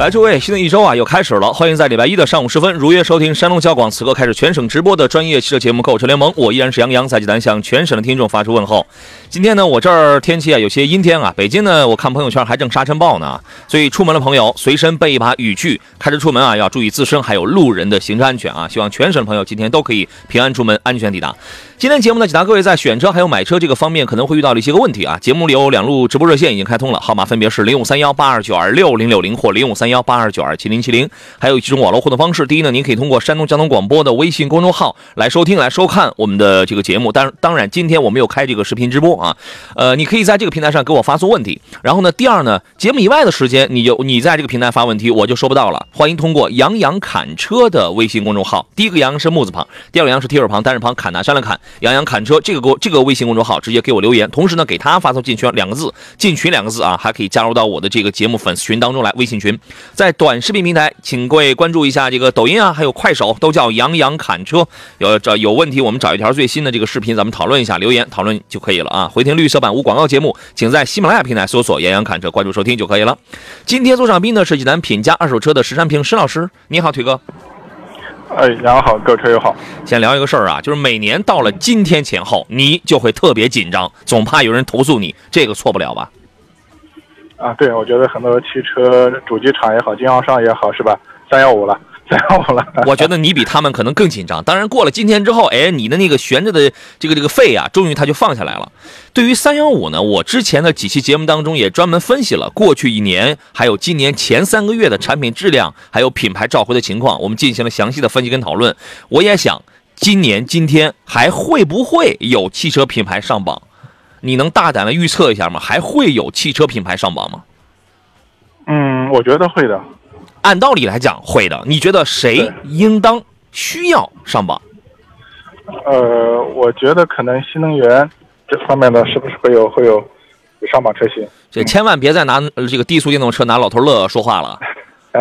来，诸位，新的一周啊又开始了，欢迎在礼拜一的上午时分如约收听山东交广此刻开始全省直播的专业汽车节目《购车联盟》，我依然是杨洋，在济南向全省的听众发出问候。今天呢，我这儿天气啊有些阴天啊，北京呢，我看朋友圈还正沙尘暴呢，所以出门的朋友随身备一把雨具，开车出门啊要注意自身还有路人的行车安全啊。希望全省的朋友今天都可以平安出门，安全抵达。今天节目呢，解答各位在选车还有买车这个方面可能会遇到的一些个问题啊。节目里有两路直播热线已经开通了，号码分别是零五三幺八二九二六零六零或零五三幺八二九二七零七零，还有几种网络互动方式。第一呢，您可以通过山东交通广播的微信公众号来收听、来收看我们的这个节目。当当然，今天我们有开这个视频直播啊，呃，你可以在这个平台上给我发送问题。然后呢，第二呢，节目以外的时间，你就你在这个平台发问题，我就收不到了。欢迎通过杨洋侃车的微信公众号，第一个杨是木字旁，第二个杨是提手旁，单人旁，侃拿山了侃，杨洋砍车这个给我这个微信公众号直接给我留言，同时呢，给他发送进群两个字，进群两个字啊，还可以加入到我的这个节目粉丝群当中来，微信群。在短视频平台，请各位关注一下这个抖音啊，还有快手，都叫杨洋砍车。有找有问题，我们找一条最新的这个视频，咱们讨论一下，留言讨论就可以了啊。回听绿色版无广告节目，请在喜马拉雅平台搜索“杨洋砍车”，关注收听就可以了。今天做上宾的是济南品家二手车的石山平石老师，你好，腿哥。哎，杨好，各位车友好。先聊一个事儿啊，就是每年到了今天前后，你就会特别紧张，总怕有人投诉你，这个错不了吧？啊，对，我觉得很多汽车主机厂也好，经销商也好，是吧？三幺五了，三幺五了。我觉得你比他们可能更紧张。当然，过了今天之后，哎，你的那个悬着的这个这个肺啊，终于它就放下来了。对于三幺五呢，我之前的几期节目当中也专门分析了过去一年，还有今年前三个月的产品质量，还有品牌召回的情况，我们进行了详细的分析跟讨论。我也想，今年今天还会不会有汽车品牌上榜？你能大胆的预测一下吗？还会有汽车品牌上榜吗？嗯，我觉得会的。按道理来讲会的。你觉得谁应当需要上榜？呃，我觉得可能新能源这方面的，是不是会有会有有上榜车型？这千万别再拿呃这个低速电动车拿老头乐说话了，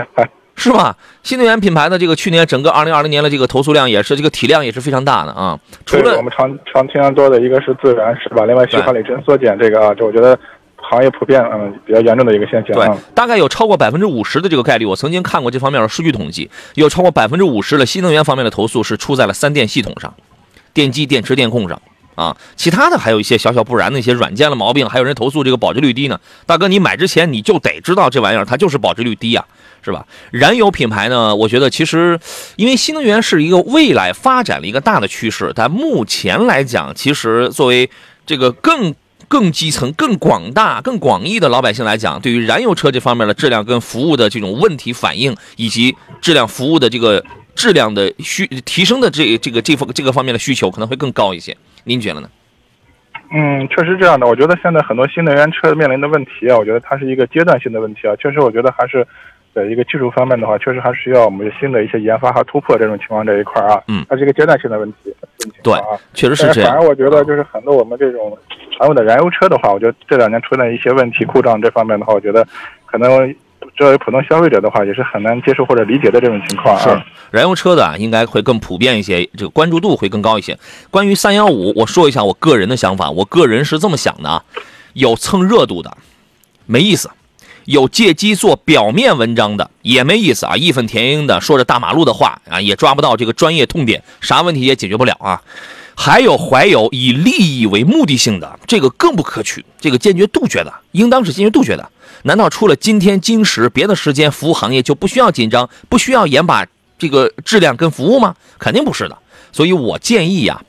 是吧？新能源品牌的这个去年整个二零二零年的这个投诉量也是这个体量也是非常大的啊。除，了我们常常听得多的一个是自燃，是吧？另外续航里程缩减这个啊，这我觉得行业普遍嗯比较严重的一个现象对啊。，大概有超过百分之五十的这个概率，我曾经看过这方面的数据统计，有超过百分之五十的新能源方面的投诉是出在了三电系统上，电机、电池、电控上。啊，其他的还有一些小小不然的一些软件的毛病，还有人投诉这个保值率低呢。大哥，你买之前你就得知道这玩意儿它就是保值率低呀、是吧？燃油品牌呢，我觉得其实因为新能源是一个未来发展的一个大的趋势，但目前来讲，其实作为这个更更基层、更广大、更广义的老百姓来讲，对于燃油车这方面的质量跟服务的这种问题反应，以及质量服务的这个质量的需提升的这这个这方这个方面的需求可能会更高一些。您觉得呢？嗯，确实这样的。我觉得现在很多新能源车面临的问题啊，我觉得它是一个阶段性的问题啊。确实，我觉得还是在一个技术方面的话，确实还需要我们新的一些研发和突破这种情况这一块儿啊。嗯它是一个阶段性的问题。对确实是这样反而。我觉得就是很多我们这种常用的燃油车的话，我觉得这两年出现一些问题、故障这方面的话，我觉得可能作为普通消费者的话，也是很难接受或者理解的这种情况啊。是燃油车的啊，应该会更普遍一些，这个关注度会更高一些。关于三幺五，我说一下我个人的想法，我个人是这么想的啊，有蹭热度的，没意思；有借机做表面文章的，也没意思啊，义愤填膺的说着大马路的话啊，也抓不到这个专业痛点，啥问题也解决不了啊。还有怀有以利益为目的性的，这个更不可取，这个坚决杜绝的，应当是坚决杜绝的。难道除了今天今时，别的时间服务行业就不需要紧张，不需要严把这个质量跟服务吗？肯定不是的。所以我建议呀、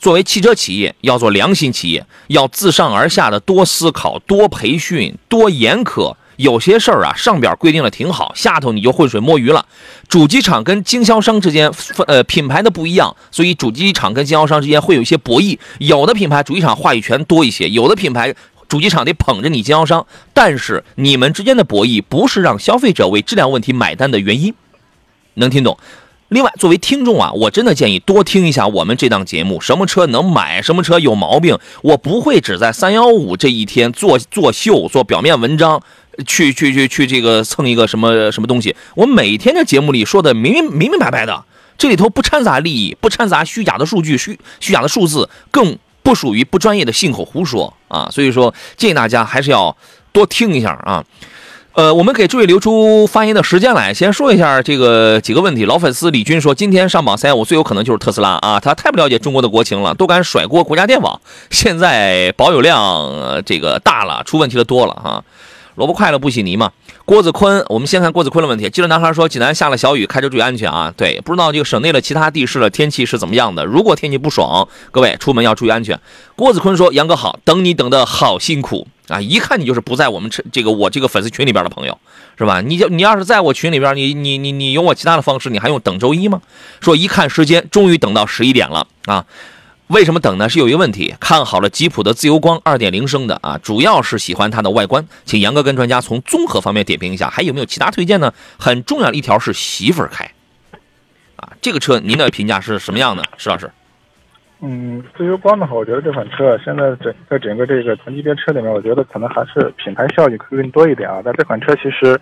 作为汽车企业，要做良心企业，要自上而下的多思考、多培训、多严苛，有些事儿啊，上边规定的挺好，下头你就浑水摸鱼了。主机厂跟经销商之间，呃，品牌的不一样，所以主机厂跟经销商之间会有一些博弈。有的品牌主机厂话语权多一些，有的品牌主机厂得捧着你经销商。但是你们之间的博弈不是让消费者为质量问题买单的原因，能听懂？另外，作为听众啊，我真的建议多听一下我们这档节目。什么车能买，什么车有毛病，我不会只在三幺五这一天做做秀、做表面文章，去去去去这个蹭一个什么什么东西。我每天的节目里说的明明明明白白的，这里头不掺杂利益，不掺杂虚假的数据、虚虚假的数字，更不属于不专业的信口胡说啊。所以说，建议大家还是要多听一下啊。呃，我们给诸位留出发言的时间来，先说一下这个几个问题。老粉丝李军说，今天上榜三幺五最有可能就是特斯拉啊，他太不了解中国的国情了，都敢甩锅国家电网。现在保有量这个大了，出问题的多了哈。萝卜快乐不洗泥嘛。郭子坤，我们先看郭子坤的问题。记者男孩说，济南下了小雨，开车注意安全啊。对，不知道这个省内的其他地市的天气是怎么样的。如果天气不爽，各位出门要注意安全。郭子坤说，杨哥好，等你等的好辛苦。啊，一看你就是不在我们这这个我这个粉丝群里边的朋友，是吧？你就你要是在我群里边，你你你你用我其他的方式，你还用等周一吗？说一看时间，终于等到十一点了啊！为什么等呢？是有一个问题，看好了吉普的自由光二点零升的啊，主要是喜欢它的外观，请杨哥跟专家从综合方面点评一下，还有没有其他推荐呢？很重要的一条是媳妇儿开，啊，这个车您的评价是什么样的，石老师？嗯，自由光的话，我觉得这款车现在整在整个这个同级别车里面，我觉得可能还是品牌效益会更多一点啊。但这款车其实，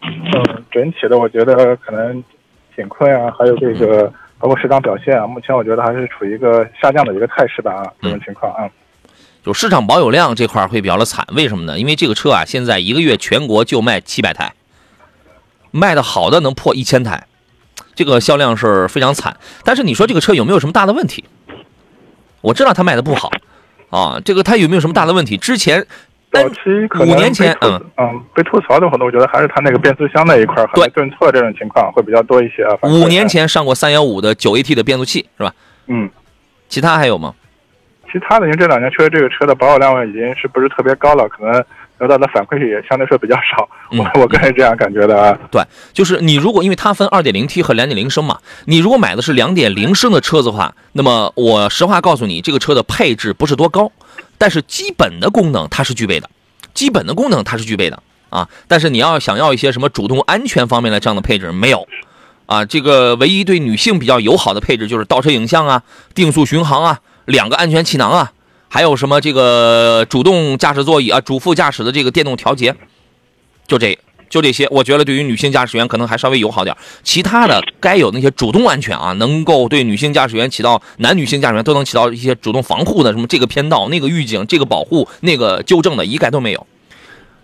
嗯，整体的我觉得可能挺困啊，还有这个包括市场表现啊，目前我觉得还是处于一个下降的一个态势吧啊，这种情况啊。就市场保有量这块会比较的惨，为什么呢？因为这个车啊，现在一个月全国就卖七百台，卖的好的能破一千台，这个销量是非常惨。但是你说这个车有没有什么大的问题？我知道它卖的不好，啊，这个它有没有什么大的问题？之前早期可能五年前，嗯嗯，被吐槽的很多，我觉得还是它那个变速箱那一块还没顿挫这种情况会比较多一些啊。五年前上过三幺五的九 AT 的变速器是吧？嗯，其他还有吗？其他的，因为这两年确实这个车的保有量已经是不是特别高了，可能得到的反馈也相对说比较少。我我个人这样感觉的啊。对，就是你如果因为它分二点零 T 和两点零升嘛，你如果买的是两点零升的车子的话，那么我实话告诉你，这个车的配置不是多高，但是基本的功能它是具备的，基本的功能它是具备的啊。但是你要想要一些什么主动安全方面的这样的配置没有，啊，这个唯一对女性比较友好的配置就是倒车影像啊、定速巡航啊。两个安全气囊啊，还有什么这个主动驾驶座椅啊，主副驾驶的这个电动调节，就这就这些，我觉得对于女性驾驶员可能还稍微友好点。其他的该有那些主动安全啊，能够对女性驾驶员起到男女性驾驶员都能起到一些主动防护的，什么这个偏道、那个预警、这个保护、那个纠正的，一概都没有。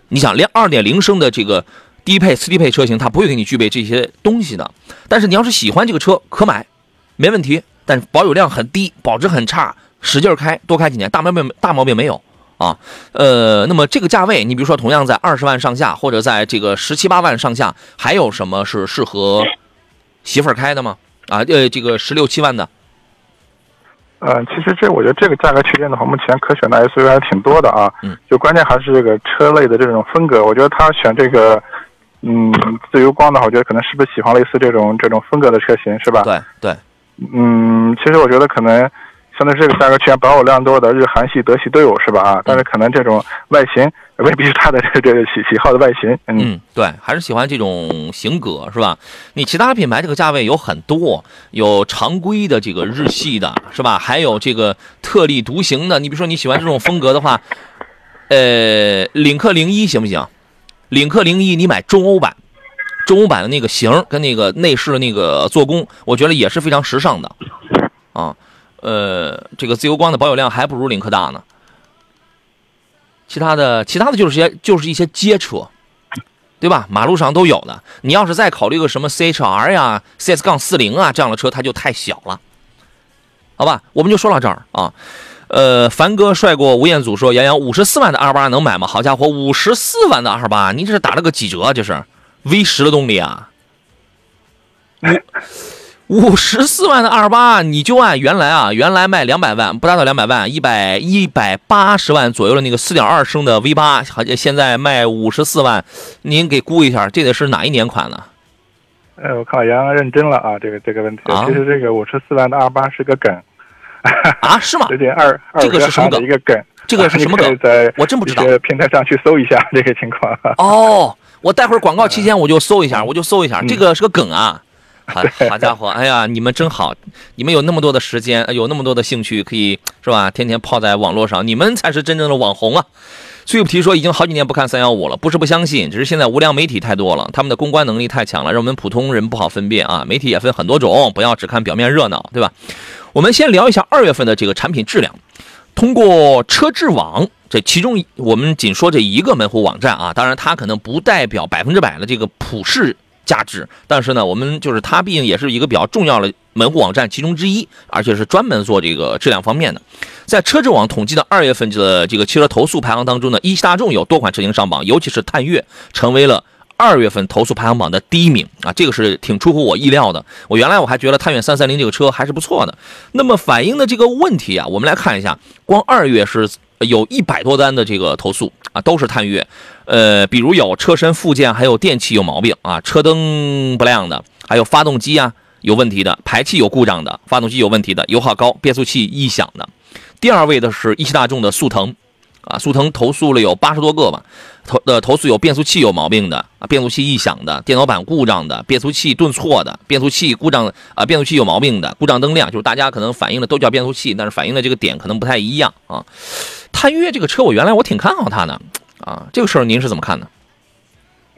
你想，连二点零升的这个低配、次低配车型，它不会给你具备这些东西的。但是你要是喜欢这个车，可买，没问题。但是保有量很低，保值很差，使劲开，多开几年，大毛病大毛病没有啊。呃，那么这个价位，你比如说同样在二十万上下，或者在这个十七八万上下，还有什么是适合媳妇儿开的吗？啊，呃，这个十六七万的。嗯，其实这我觉得这个价格区间的话，目前可选的 SUV 还挺多的啊。嗯。就关键还是这个车类的这种风格，我觉得他选这个，嗯，自由光的话，我觉得可能是不是喜欢类似这种这种风格的车型，是吧？对对。嗯，其实我觉得可能，相对这个价格区间保有量多的日韩系、德系都有，是吧？啊，但是可能这种外形未必是他的这个喜喜好的外形。嗯，对，还是喜欢这种型格，是吧？你其他品牌这个价位有很多，有常规的这个日系的，是吧？还有这个特立独行的。你比如说你喜欢这种风格的话，呃，领克零一行不行？领克零一你买中欧版。中欧版的那个型跟那个内饰的那个做工，我觉得也是非常时尚的，啊，呃，这个自由光的保有量还不如领克大呢。其他的，其他的就是些就是一些街车，对吧？马路上都有的。你要是再考虑个什么 CHR 呀、CS 杠四零啊这样的车，它就太小了，好吧？我们就说到这儿啊。呃，凡哥帅过吴彦祖说：“杨洋五十四万的二八能买吗？”好家伙，五十四万的二八，你这是打了个几折？这是。V 十的动力啊，五五十四万的二八，你就按原来啊，原来卖两百万，不达到两百万，一百一百八十万左右的那个四点二升的 V 八，好像现在卖五十四万，您给估一下，这得是哪一年款呢？哎，我看到杨洋认真了啊，这个这个问题，啊其实这个五十四万的二八是个梗，啊，是吗？有点二二这个是什么梗一个梗，这个是什么梗我真不知道平台上去搜一下这个情况。哦，我待会儿广告期间 我就搜一下，我就搜一下，这个是个梗啊。好，好家伙，哎呀，你们真好，你们有那么多的时间，有那么多的兴趣，可以是吧？天天泡在网络上，你们才是真正的网红啊！崔不提说已经好几年不看三幺五了，不是不相信，只是现在无良媒体太多了，他们的公关能力太强了，让我们普通人不好分辨啊。媒体也分很多种，不要只看表面热闹，对吧？我们先聊一下二月份的这个产品质量。通过车质网，这其中我们仅说这一个门户网站啊，当然它可能不代表百分之百的这个普世价值，但是呢，我们就是它毕竟也是一个比较重要的门户网站其中之一，而且是专门做这个质量方面的。在车质网统计的二月份的这个汽车投诉排行当中呢，一汽大众有多款车型上榜，尤其是探岳成为了。二月份投诉排行榜的第一名啊，这个是挺出乎我意料的。我原来我还觉得探岳三三零这个车还是不错的。那么反映的这个问题啊，我们来看一下，光二月是有一百多单的这个投诉啊，都是探岳。呃，比如有车身附件还有电器有毛病啊，车灯不亮的，还有发动机啊有问题的，排气有故障的，发动机有问题的，油耗高，变速器异响的。第二位的是一汽大众的速腾。啊，速腾投诉了有八十多个吧，投的投诉有变速器有毛病的啊，变速器异响的，电脑板故障的，变速器顿挫的，变速器故障啊，变速器有毛病的，故障灯亮，就是大家可能反映的都叫变速器，但是反映的这个点可能不太一样啊。探岳这个车，我原来我挺看好它的啊，这个事儿您是怎么看的？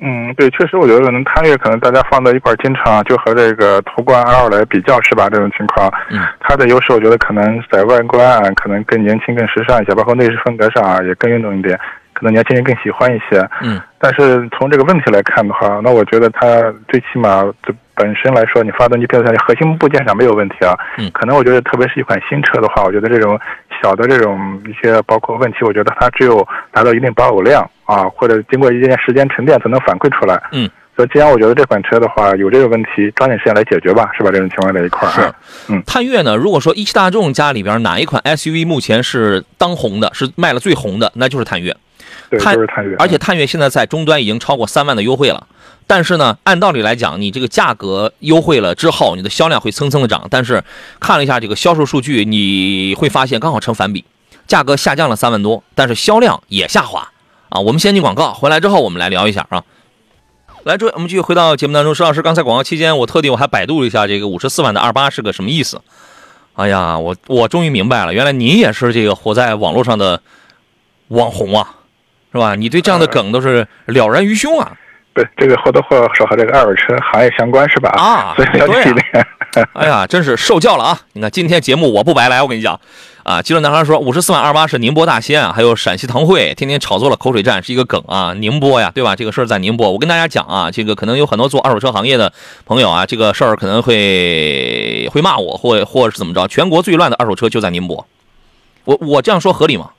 嗯，对，确实，我觉得可能探岳可能大家放在一块儿，经常就和这个途观 L 来比较，是吧？这种情况，嗯，它的优势我觉得可能在外观啊，可能更年轻、更时尚一些，包括内饰风格上啊，也更运动一点，可能年轻人更喜欢一些。嗯，但是从这个问题来看的话，那我觉得它最起码这本身来说，你发动机、变速箱核心部件上没有问题啊。嗯可能我觉得特别是一款新车的话，我觉得这种小的这种一些包括问题，我觉得它只有达到一定保有量啊，或者经过一定时间沉淀才能反馈出来。嗯。所以，既然我觉得这款车的话有这个问题，抓紧时间来解决吧，是吧？这种情况在一块儿啊。探岳呢，如果说一汽大众家里边哪一款 SUV 目前是当红的，是卖了最红的，那就是探岳。对，探就是探岳。而且探岳现在在终端已经超过三万的优惠了，但是呢，按道理来讲，你这个价格优惠了之后，你的销量会蹭蹭的涨。但是看了一下这个销售数据，你会发现刚好成反比，价格下降了三万多，但是销量也下滑啊。我们先进广告，回来之后我们来聊一下啊。来，诸位，我们继续回到节目当中。石老师刚才广告期间，我特地我还百度了一下这个五十四万的二八是个什么意思。哎呀，我我终于明白了，原来您也是这个活在网络上的网红啊，是吧？你对这样的梗都是了然于胸啊。对，这个或多或少和这个二手车行业相关，是吧？啊所以要对啊提炼。哎呀，真是受教了啊！你看今天节目我不白来，我跟你讲啊。肌肉男孩说五十四万二八是宁波大仙啊，还有陕西堂会天天炒作了口水战是一个梗啊。宁波呀，对吧？这个事儿在宁波，我跟大家讲啊，这个可能有很多做二手车行业的朋友啊，这个事儿可能会会骂我，或或者是怎么着？全国最乱的二手车就在宁波，我我这样说合理吗？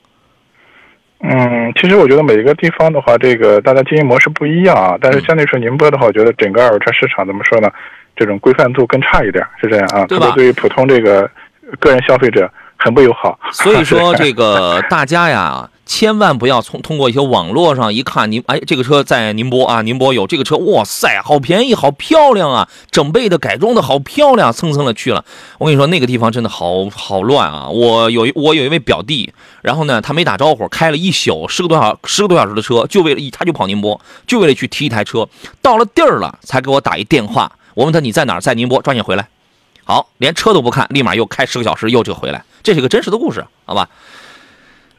嗯，其实我觉得每一个地方的话，这个大家经营模式不一样啊。但是相对说宁波的话，我觉得整个二手车市场怎么说呢？这种规范度更差一点，是这样啊。对吧特别对于普通这个个人消费者很不友好。所以说，这个 大家呀，千万不要从通过一些网络上一看，您哎，这个车在宁波啊，宁波有这个车，哇塞，好便宜，好漂亮啊，整备的改装的好漂亮，蹭蹭的去了。我跟你说，那个地方真的好好乱啊！我有一我有一位表弟，然后呢，他没打招呼，开了一宿十个多小十个多小时的车，就为了一他就跑宁波，就为了去提一台车，到了地儿了才给我打一电话，我问他你在哪儿，在宁波，抓紧回来。好，连车都不看，立马又开十个小时又就回来，这是个真实的故事，好吧？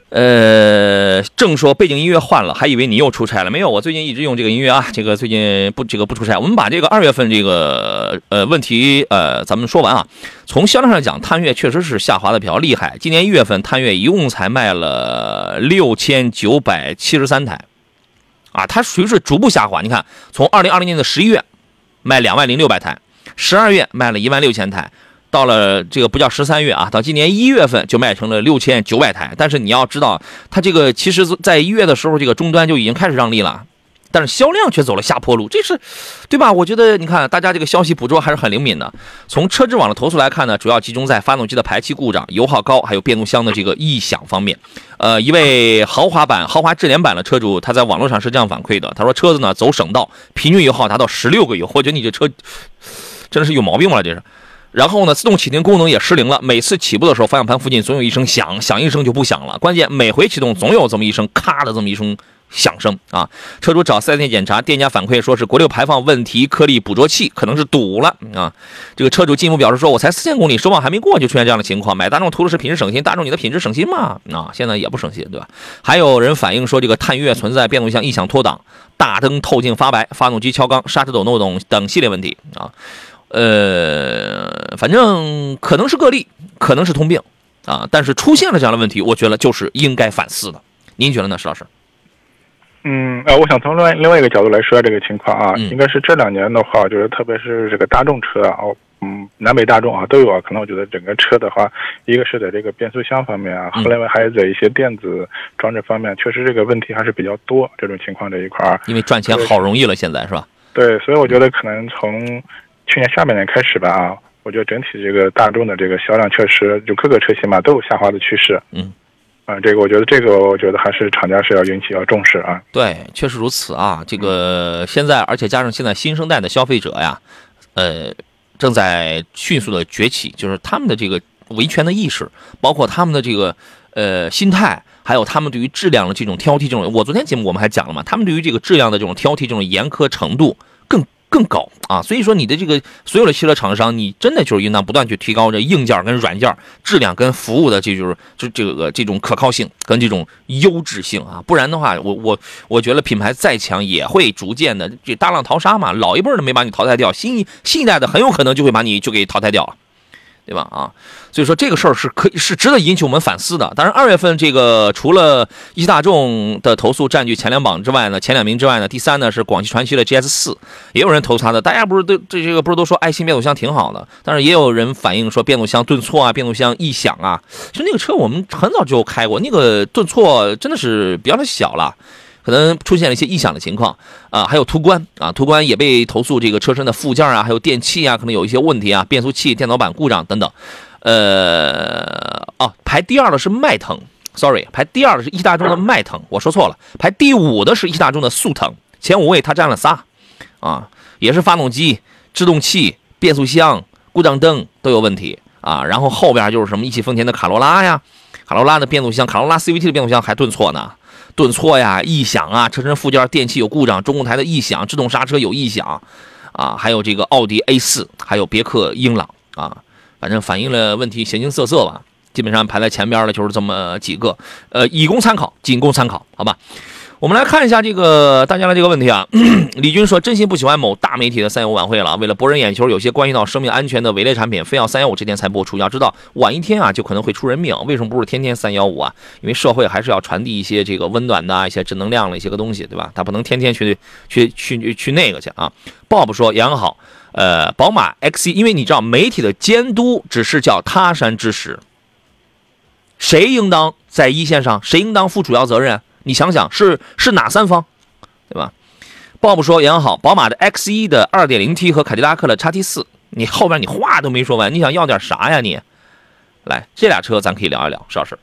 呃，正说背景音乐换了，还以为你又出差了，没有，我最近一直用这个音乐啊，这个最近不这个不出差。我们把这个二月份这个呃问题呃咱们说完啊。从销量上讲，探岳确实是下滑的比较厉害。今年一月份，探岳一共才卖了六千九百七十三台，啊，它属于是逐步下滑。你看，从二零二零年的十一月卖两万零六百台，十二月卖了一万六千台。到了这个不叫十三月啊，到今年一月份就卖成了六千九百台。但是你要知道，它这个其实在一月的时候，这个终端就已经开始让利了，但是销量却走了下坡路，这是对吧？我觉得你看，大家这个消息捕捉还是很灵敏的。从车之网的投诉来看呢，主要集中在发动机的排气故障、油耗高，还有变速箱的这个异响方面。呃，一位豪华版、豪华智联版的车主，他在网络上是这样反馈的，他说车子呢走省道，平均油耗达到十六个油，我觉得你这车真的是有毛病了，这是。然后呢，自动启停功能也失灵了。每次起步的时候，方向盘附近总有一声响，响一声就不响了。关键每回启动总有这么一声咔的这么一声响声啊！车主找四 S 店检查，店家反馈说是国六排放问题，颗粒捕捉器可能是堵了啊。这个车主进一步表示说：“我才四千公里，首保还没过就出现这样的情况，买大众图的是品质省心，大众你的品质省心吗？啊，现在也不省心，对吧？”还有人反映说，这个探岳存在变速箱异响脱档、大灯透镜发白、发动机敲缸、刹车抖漏等等系列问题啊。呃，反正可能是个例，可能是通病啊。但是出现了这样的问题，我觉得就是应该反思的。您觉得呢，石老师？嗯，呃，我想从另外另外一个角度来说这个情况啊，嗯应该是这两年的话，就是特别是这个大众车啊，哦嗯，南北大众啊都有啊，可能我觉得整个车的话，一个是在这个变速箱方面啊，嗯后来还有在一些电子装置方面，确实这个问题还是比较多。这种情况这一块儿，因为赚钱好容易了，现在是吧？对，所以我觉得可能从去年下半年开始吧啊，我觉得整体这个大众的这个销量确实就各个车型嘛都有下滑的趋势。嗯。啊，这个我觉得，这个我觉得还是厂家是要引起要重视啊。对，确实如此啊。这个现在，而且加上现在新生代的消费者呀，呃，正在迅速的崛起，就是他们的这个维权的意识，包括他们的这个呃心态，还有他们对于质量的这种挑剔，这种我昨天节目我们还讲了嘛，他们对于这个质量的这种挑剔，这种严苛程度更更高啊。所以说，你的这个所有的汽车厂商，你真的就是应当不断去提高这硬件跟软件质量跟服务的，这就是就这个这种可靠性跟这种优质性啊。不然的话，我我我觉得品牌再强也会逐渐的这大浪淘沙嘛，老一辈的没把你淘汰掉，新新一代的很有可能就会把你就给淘汰掉了。对吧？啊，所以说这个事儿是可以是值得引起我们反思的。当然，二月份这个除了一汽大众的投诉占据前两榜之外呢，前两名之外呢，第三呢是广汽传祺的 GS 四，也有人投诉的。大家不是都这这个不是都说爱信变速箱挺好的，但是也有人反映说变速箱顿挫啊，变速箱异响啊。其实那个车我们很早就开过，那个顿挫真的是比较的小了。可能出现了一些异响的情况啊，还有途观啊，途观也被投诉这个车身的附件啊，还有电器啊，可能有一些问题啊，变速器、电脑板故障等等。呃，哦，排第二的是迈腾，sorry，排第二的是一汽大众的迈腾，我说错了，排第五的是一汽大众的速腾，前五位它占了仨，啊，也是发动机、制动器、变速箱、故障灯都有问题啊，然后后边就是什么一汽丰田的卡罗拉呀，卡罗拉的变速箱，卡罗拉 CVT 的变速箱还顿挫呢。顿挫呀、异响啊，车身附件电器有故障，中控台的异响，制动刹车有异响，啊，还有这个奥迪 A 四，还有别克英朗啊，反正反映了问题形形色色吧。基本上排在前边的就是这么几个，呃，以供参考，仅供参考，好吧？我们来看一下这个大家的这个问题啊。李军说，真心不喜欢某大媒体的三幺五晚会了，为了博人眼球，有些关系到生命安全的伪劣产品，非要三幺五这天才播出。要知道，晚一天啊，就可能会出人命。为什么不是天天三幺五啊？因为社会还是要传递一些这个温暖的、一些正能量的一些个东西，对吧？他不能天天去去去去那个去啊。Bob 说，杨好，呃，宝马 X 一，因为你知道，媒体的监督只是叫他山之石，谁应当在一线上？谁应当负主要责任？你想想，是是哪三方，对吧？Bob 说：“杨好，宝马的 X 一的 2.0T 和凯迪拉克的 XT 四，你后边你话都没说完，你想要点啥呀你？来，这俩车咱可以聊一聊，邵老师。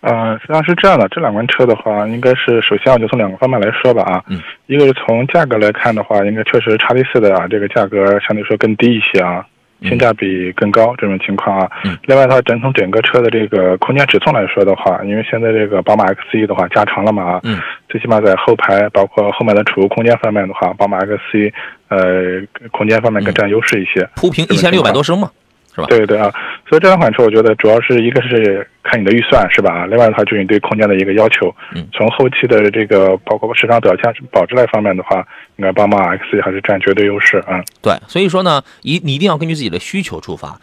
呃，实际上是这样的，这两款车的话，应该是首先我就从两个方面来说吧啊，嗯，一个是从价格来看的话，应该确实叉 T 四的啊这个价格相对说更低一些啊，性价比更高这种情况啊。嗯。另外，它整从整个车的这个空间尺寸来说的话，因为现在这个宝马 X1 的话加长了嘛啊，嗯，最起码在后排包括后面的储物空间方面的话，宝马 X1 呃空间方面更占优势一些。铺平一千六百多升嘛，是吧？对对对啊，所以这两款车我觉得主要是一个是看你的预算是吧？另外的话就是你对空间的一个要求。嗯从后期的这个包括市场表现保值类方面的话，应该宝马 X 还是占绝对优势啊。对，所以说呢，一你一定要根据自己的需求出发。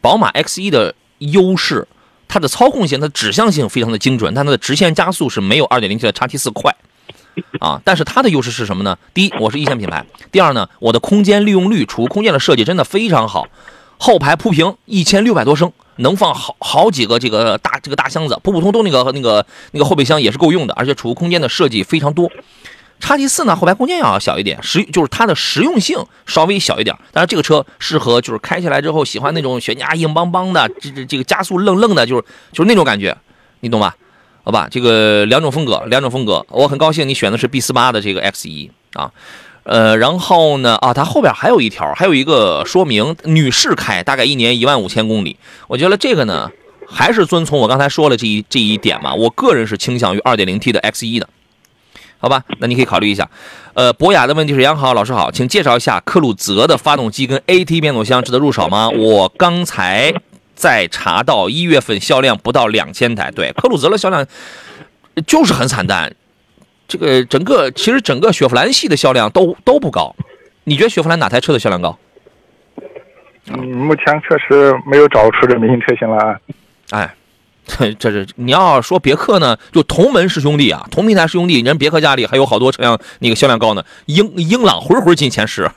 宝马 X 一的优势，它的操控性、它的指向性非常的精准，但它的直线加速是没有 2.0T 的 x T 四快啊。但是它的优势是什么呢？第一，我是一线品牌；第二呢，我的空间利用率、储物空间的设计真的非常好，后排铺平一千六百多升。能放好好几个这个大这个大箱子，普普通通那个那个那个后备箱也是够用的，而且储物空间的设计非常多。叉 T 四呢，后排空间要小一点，实就是它的实用性稍微小一点。但是这个车适合就是开起来之后喜欢那种悬架硬邦邦的，这这这个加速愣愣的，就是就是那种感觉，你懂吧？好吧，这个两种风格，两种风格，我很高兴你选的是 B 四八的这个 X 一啊。呃，然后呢？啊，它后边还有一条，还有一个说明，女士开大概一年一万五千公里。我觉得这个呢，还是遵从我刚才说了这一这一点嘛。我个人是倾向于二点零 T 的 X 一的，好吧？那你可以考虑一下。呃，博雅的问题是：杨好，老师好，请介绍一下科鲁泽的发动机跟 AT 变速箱值得入手吗？我刚才在查到一月份销量不到两千台，对，科鲁泽的销量就是很惨淡。这个整个其实整个雪佛兰系的销量都都不高，你觉得雪佛兰哪台车的销量高？嗯，目前确实没有找出这明星车型来。哎，这 这是你要说别克呢，就同门师兄弟啊，同平台师兄弟，人别克家里还有好多车辆那个销量高呢，英英朗回回进前十，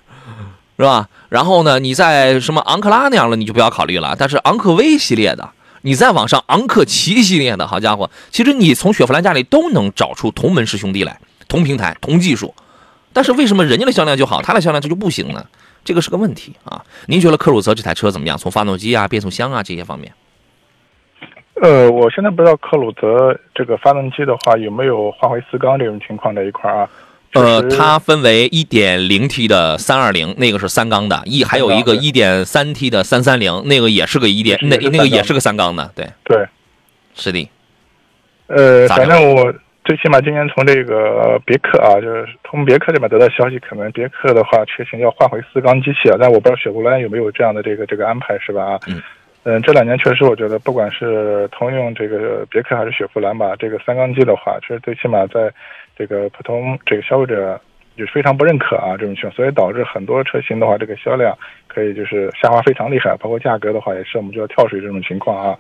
是吧？然后呢，你在什么昂克拉那样了，你就不要考虑了。但是昂科威系列的。你再往上，昂克旗系列的好家伙，其实你从雪佛兰家里都能找出同门师兄弟来，同平台、同技术，但是为什么人家的销量就好，他的销量这就不行呢？这个是个问题啊！您觉得科鲁泽这台车怎么样？从发动机啊、变速箱啊这些方面？呃，我现在不知道科鲁泽这个发动机的话有没有换回四缸这种情况这一块啊？呃，它分为一点零 T 的三二零，那个是三缸的；一还有一个一点三 T 的三三零，那个也是个一点，那那个也是个三缸的。对对，是的。呃，反正我最起码今年从这个别克啊，就是从别克这边得到消息，可能别克的话确实要换回四缸机器啊，但我不知道雪佛兰有没有这样的这个这个安排，是吧？啊，嗯嗯，这两年确实我觉得，不管是通用这个别克还是雪佛兰吧，这个三缸机的话，其实最起码在。这个普通这个消费者就是非常不认可啊，这种情况，所以导致很多车型的话，这个销量可以就是下滑非常厉害，包括价格的话也是我们就要跳水这种情况啊。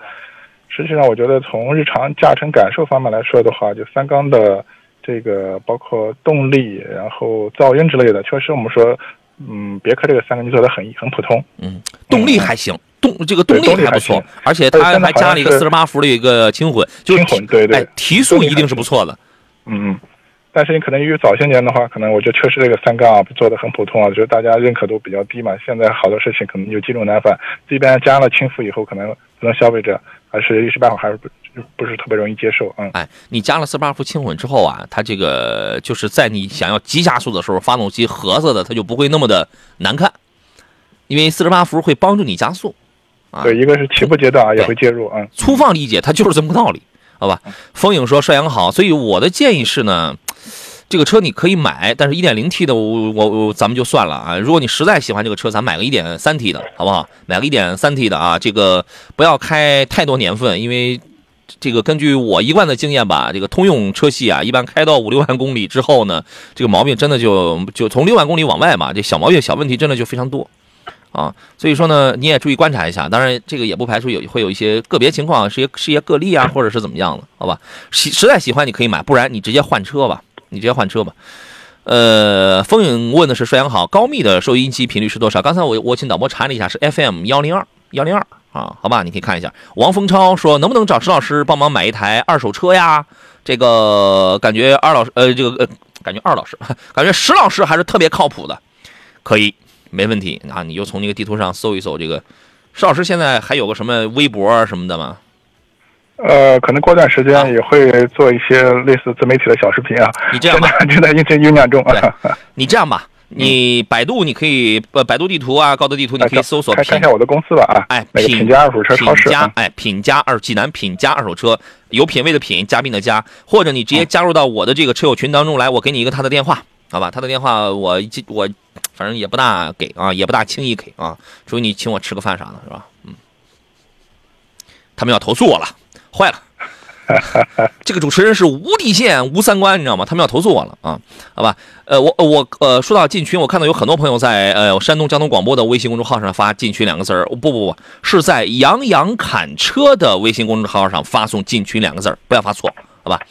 实际上，我觉得从日常驾乘感受方面来说的话，就三缸的这个包括动力，然后噪音之类的，确实我们说，嗯，别克这个三缸机做的很很普通，嗯，动力还行，动这个动力还不错，而且它还加了一个四十八伏的一个轻混，轻混 对。对，提速一定是不错的，嗯嗯。但是你可能因为早些年的话，可能我觉得确实这个三缸啊做的很普通啊，就是大家认可度比较低嘛。现在好多事情可能有积重难返，这边加了轻负以后，可能可能消费者还是一时半会儿还是不不是特别容易接受嗯。哎，你加了四八伏轻混之后啊，它这个就是在你想要急加速的时候，发动机盒子的它就不会那么的难看，因为四十八伏会帮助你加速。啊，对，一个是起步阶段啊也会介入嗯。粗放理解，它就是这么个道理，好吧？风影说帅阳好，所以我的建议是呢。这个车你可以买，但是 1.0T 的我我我咱们就算了啊。如果你实在喜欢这个车，咱买个 1.3T 的好不好？买个 1.3T 的啊，这个不要开太多年份，因为这个根据我一贯的经验吧，这个通用车系啊，一般开到五六万公里之后呢，这个毛病真的就就从六万公里往外嘛，这小毛病、小问题真的就非常多啊。所以说呢，你也注意观察一下。当然，这个也不排除有会有一些个别情况，是一些是一些个例啊，或者是怎么样的，好吧？实实在喜欢你可以买，不然你直接换车吧。你直接换车吧。呃，风影问的是帅阳好，高密的收音机频率是多少？刚才我我请导播查了一下，是 FM 幺零二幺零二啊，好吧，你可以看一下。王峰超说，能不能找石老师帮忙买一台二手车呀？这个感觉二老师呃，这个呃，感觉二老师，感觉石老师还是特别靠谱的，可以，没问题啊。你就从那个地图上搜一搜，这个石老师现在还有个什么微博啊什么的吗？呃，可能过段时间也会做一些类似自媒体的小视频啊。你这样吧，正在正在酝酿中啊。你这样吧，你百度你可以呃，百度地图啊，高德地图你可以搜索。看看一下我的公司吧啊。哎，品家二手车超市。品家哎，品家二济南品家二手车，有品位的品，嘉宾的嘉，或者你直接加入到我的这个车友群当中来，我给你一个他的电话，好吧？他的电话我我反正也不大给啊，也不大轻易给啊，除非你请我吃个饭啥的，是吧？嗯。他们要投诉我了。坏了，这个主持人是无底线、无三观，你知道吗？他们要投诉我了啊！好吧，呃，我我呃，说到进群，我看到有很多朋友在呃山东交通广播的微信公众号上发“进群”两个字儿，不不不，是在杨洋砍车的微信公众号上发送“进群”两个字儿，不要发错，好吧？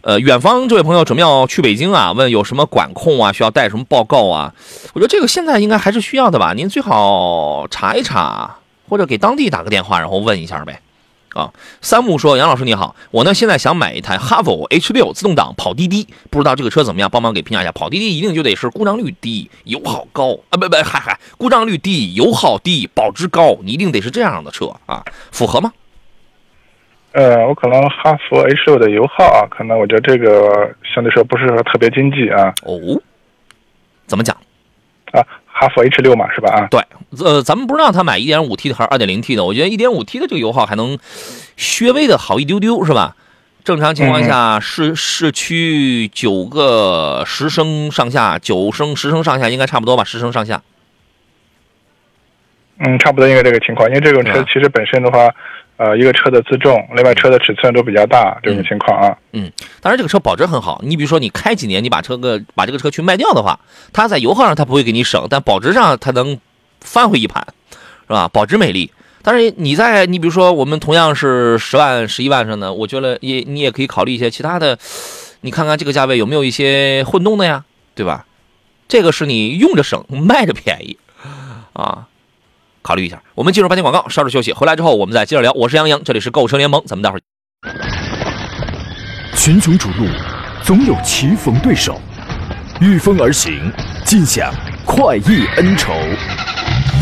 呃，远方这位朋友准备要去北京啊，问有什么管控啊，需要带什么报告啊？我觉得这个现在应该还是需要的吧？您最好查一查，或者给当地打个电话，然后问一下呗。啊，三木说：“杨老师你好，我呢现在想买一台哈弗 H 六自动挡跑滴滴，不知道这个车怎么样，帮忙给评价一下。跑滴滴一定就得是故障率低、油耗高啊，不不，嗨嗨，故障率低、油耗低、保值高，你一定得是这样的车啊，符合吗？呃，我可能哈弗 H 六的油耗啊，可能我觉得这个相对说不是特别经济啊哦，怎么讲？啊，哈弗 H 六嘛是吧？啊，对，呃，咱们不知道他买 1.5T 的还是 2.0T 的，我觉得 1.5T 的这个油耗还能稍微的好一丢丢，是吧？正常情况下，市市区九个十升上下，九升十升上下应该差不多吧，十升上下。嗯，差不多应该这个情况，因为这种车其实本身的话，呃，一个车的自重，另外车的尺寸都比较大，这种情况啊。嗯当然，这个车保值很好。你比如说，你开几年，你把车个把这个车去卖掉的话，它在油耗上它不会给你省，但保值上它能翻回一盘，是吧？保值美丽。但是你在你比如说，我们同样是十万、十一万上的，我觉得也你也可以考虑一些其他的。你看看这个价位有没有一些混动的呀，对吧？这个是你用着省，卖着便宜啊，考虑一下。我们进入半天广告，稍事休息，回来之后我们再接着聊。我是杨洋，这里是购车联盟，咱们待会儿。群雄逐鹿，总有棋逢对手，御风而行，尽享快意恩仇。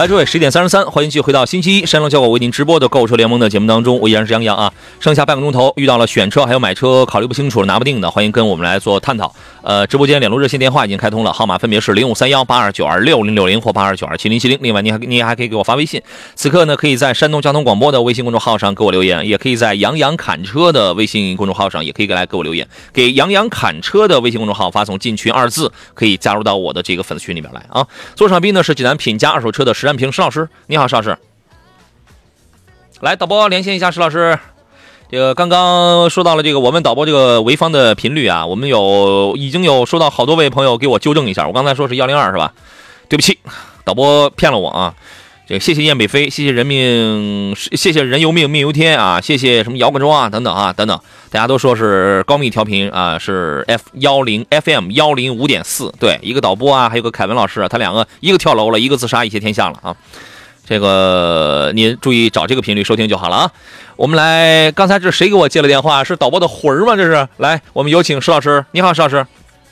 来，诸位，十一点三十三，欢迎继续回到星期一山东交广为您直播的购车联盟的节目当中，我依然是杨洋啊。剩下半个钟头，遇到了选车还有买车考虑不清楚、拿不定的，欢迎跟我们来做探讨。呃，直播间两路热线电话已经开通了，号码分别是零五三幺八二九二六零六零或八二九二七零七零。另外，您还您还可以给我发微信。此刻呢，可以在山东交通广播的微信公众号上给我留言，也可以在杨洋侃车的微信公众号上，也可以来给我留言。给杨洋侃车的微信公众号发送“进群”二字，可以加入到我的这个粉丝群里面来啊。座上宾呢是济南品家二手车的石占平石老师，你好，石老师。来，导播连线一下石老师。这个刚刚说到了这个，我们导播这个潍坊的频率啊，我们有已经有收到好多位朋友给我纠正一下，我刚才说是幺零二是吧？对不起，导播骗了我啊。这个谢谢雁北飞，谢谢人命，谢谢人由命，命由天啊，谢谢什么姚冠中啊，等等啊，等等，大家都说是高密调频啊，是 F 幺零 FM 幺零五点四，对，一个导播啊，还有个凯文老师啊，他两个一个跳楼了，一个自杀，一些天下了啊。这个您注意找这个频率收听就好了啊。我们来，刚才这是谁给我接了电话？是导播的魂儿吗？这是，来，我们有请石老师。你好，石老师。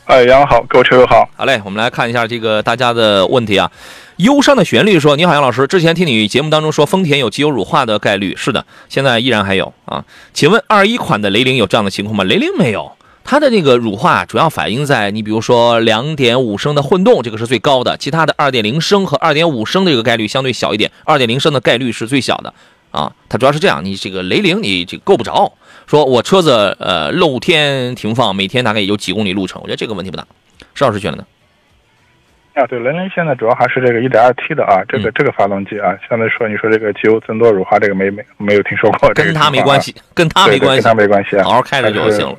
哎，杨好，各位车友好。好嘞，我们来看一下这个大家的问题啊。忧伤的旋律说：“你好，杨老师，之前听你节目当中说丰田有机油乳化的概率，是的，现在依然还有啊。请问二一款的雷凌有这样的情况吗？雷凌没有，它的这个乳化主要反映在你比如说两点五升的混动，这个是最高的，其他的二点零升和二点五升的这个概率相对小一点，二点零升的概率是最小的啊。它主要是这样，你这个雷凌你这个够不着，说我车子呃露天停放，每天大概也就几公里路程，我觉得这个问题不大。石老师觉得呢？啊，对，雷凌现在主要还是这个 1.2T 的啊，这个、嗯这个发动机啊，相对说你说这个机油增多乳化这个没没没有听说过，这个跟他没关系，跟他没关系跟，它没关系啊，好好开着就行了。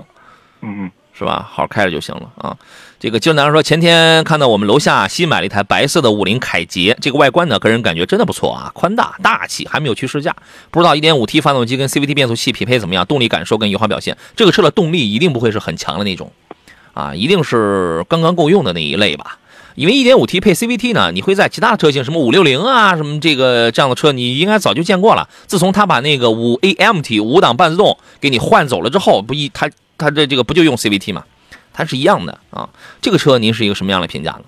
嗯嗯。是吧？好好开着就行了啊。这个金南说，前天看到我们楼下新买了一台白色的五菱凯捷，这个外观呢，个人感觉真的不错啊，宽大大气，还没有去试驾，不知道 1.5T 发动机跟 CVT 变速器匹配怎么样，动力感受跟油耗表现。这个车的动力一定不会是很强的那种，啊，一定是刚刚够用的那一类吧。因为一点五 T 配 CVT 呢，你会在其他的车型，什么五六零啊，什么这个这样的车，你应该早就见过了。自从他把那个五 AMT 五档半自动给你换走了之后，不一他他的这个不就用 CVT 吗？它是一样的啊。这个车您是一个什么样的评价呢？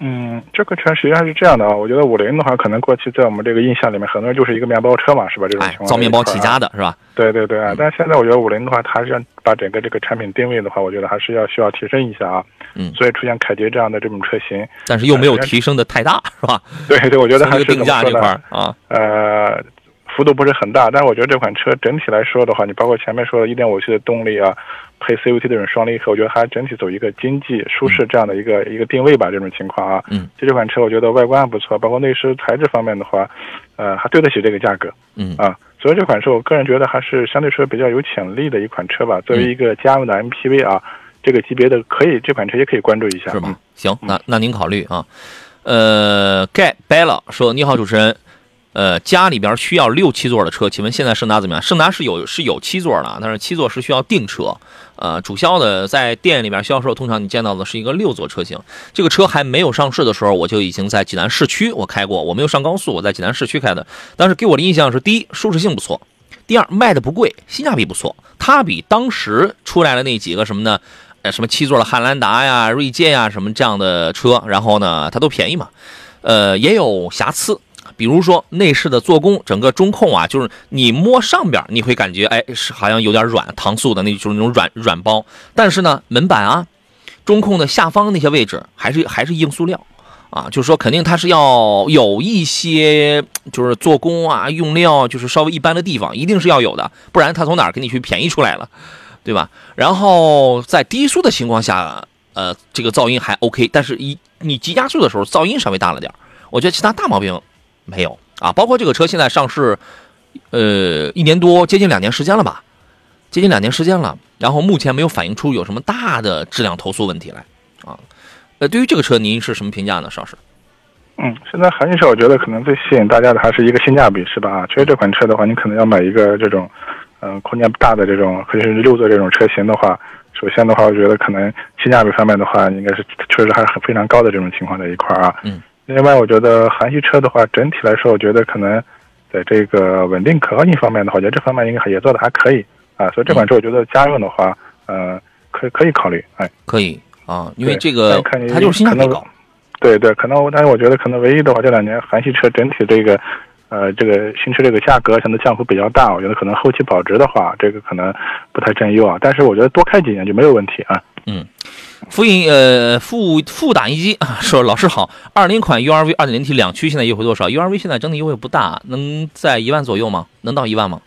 嗯，这个车实际上是这样的啊，我觉得五菱的话，可能过去在我们这个印象里面，很多人就是一个面包车嘛，是吧？这种情，况。哎造面包起家的。是吧？对对对啊，但是现在我觉得五菱的话，它还是要把整个这个产品定位的话，我觉得还是要需要提升一下啊。嗯所以出现凯迪这样的这种车型，但是又没有提升的太大，是吧？对对，我觉得还是这个定价这块儿啊，呃，幅度不是很大，但是我觉得这款车整体来说的话，你包括前面说的一点五 T 的动力啊，配 CVT 这种双离合，我觉得还整体走一个经济舒适这样的一个、一个定位吧，这种情况啊。嗯，就这款车，我觉得外观还不错，包括内饰材质方面的话，呃，还对得起这个价格嗯啊。所以这款车，我个人觉得还是相对说比较有潜力的一款车吧。作为一个家用的 MPV 啊，这个级别的可以这款车也可以关注一下，是吧嗯？行，那那您考虑啊。呃，盖掰了说，你好，主持人。呃，家里边需要六七座的车，请问现在胜达怎么样？胜达是有是有七座的，但是七座是需要订车。呃，主销的在店里边销售，通常你见到的是一个六座车型。这个车还没有上市的时候，我就已经在济南市区我开过，我没有上高速，我在济南市区开的。当时给我的印象是：第一，舒适性不错；第二，卖的不贵，性价比不错。它比当时出来的那几个什么呢？呃，什么七座的汉兰达呀、锐界呀，什么这样的车，然后呢，它都便宜嘛。呃，也有瑕疵。比如说内饰的做工，整个中控啊，就是你摸上边你会感觉，哎，是好像有点软，搪塑的那就是那种软软包。但是呢，门板啊，中控的下方那些位置还是还是硬塑料啊，就是说肯定它是要有一些就是做工啊用料就是稍微一般的地方，一定是要有的，不然它从哪给你去便宜出来了，对吧？然后在低速的情况下，呃，这个噪音还 OK，但是一你急加速的时候噪音稍微大了点我觉得其他大毛病。没有啊，包括这个车现在上市，呃，一年多，接近两年时间了吧，接近两年时间了。然后目前没有反映出有什么大的质量投诉问题来啊。呃，对于这个车，您是什么评价呢，邵师？嗯，现在韩系车我觉得可能最吸引大家的还是一个性价比，是吧？其实这款车的话，你可能要买一个这种，嗯、空间大的这种，或者是六座这种车型的话，首先的话，我觉得可能性价比方面的话，应该是确实还是很非常高的这种情况在一块儿啊。嗯。另外，我觉得韩系车的话，整体来说，我觉得可能在这个稳定可靠性方面的话，我觉得这方面应该也做的还可以啊。所以这款车我觉得家用的话，呃，可可以考虑，哎。可以啊，因为这个它就是性价比可能高。对对，可能，但是我觉得可能唯一的话，这两年韩系车整体这个，呃，这个新车这个价格现在降幅比较大，我觉得可能后期保值的话，这个可能不太占优啊。但是我觉得多开几年就没有问题啊。嗯，复印呃复复打印机啊，说老师好，二零款 URV 二点零 T 两驱现在优惠多少？URV 现在整体优惠不大，能在一万左右吗？能到一万吗？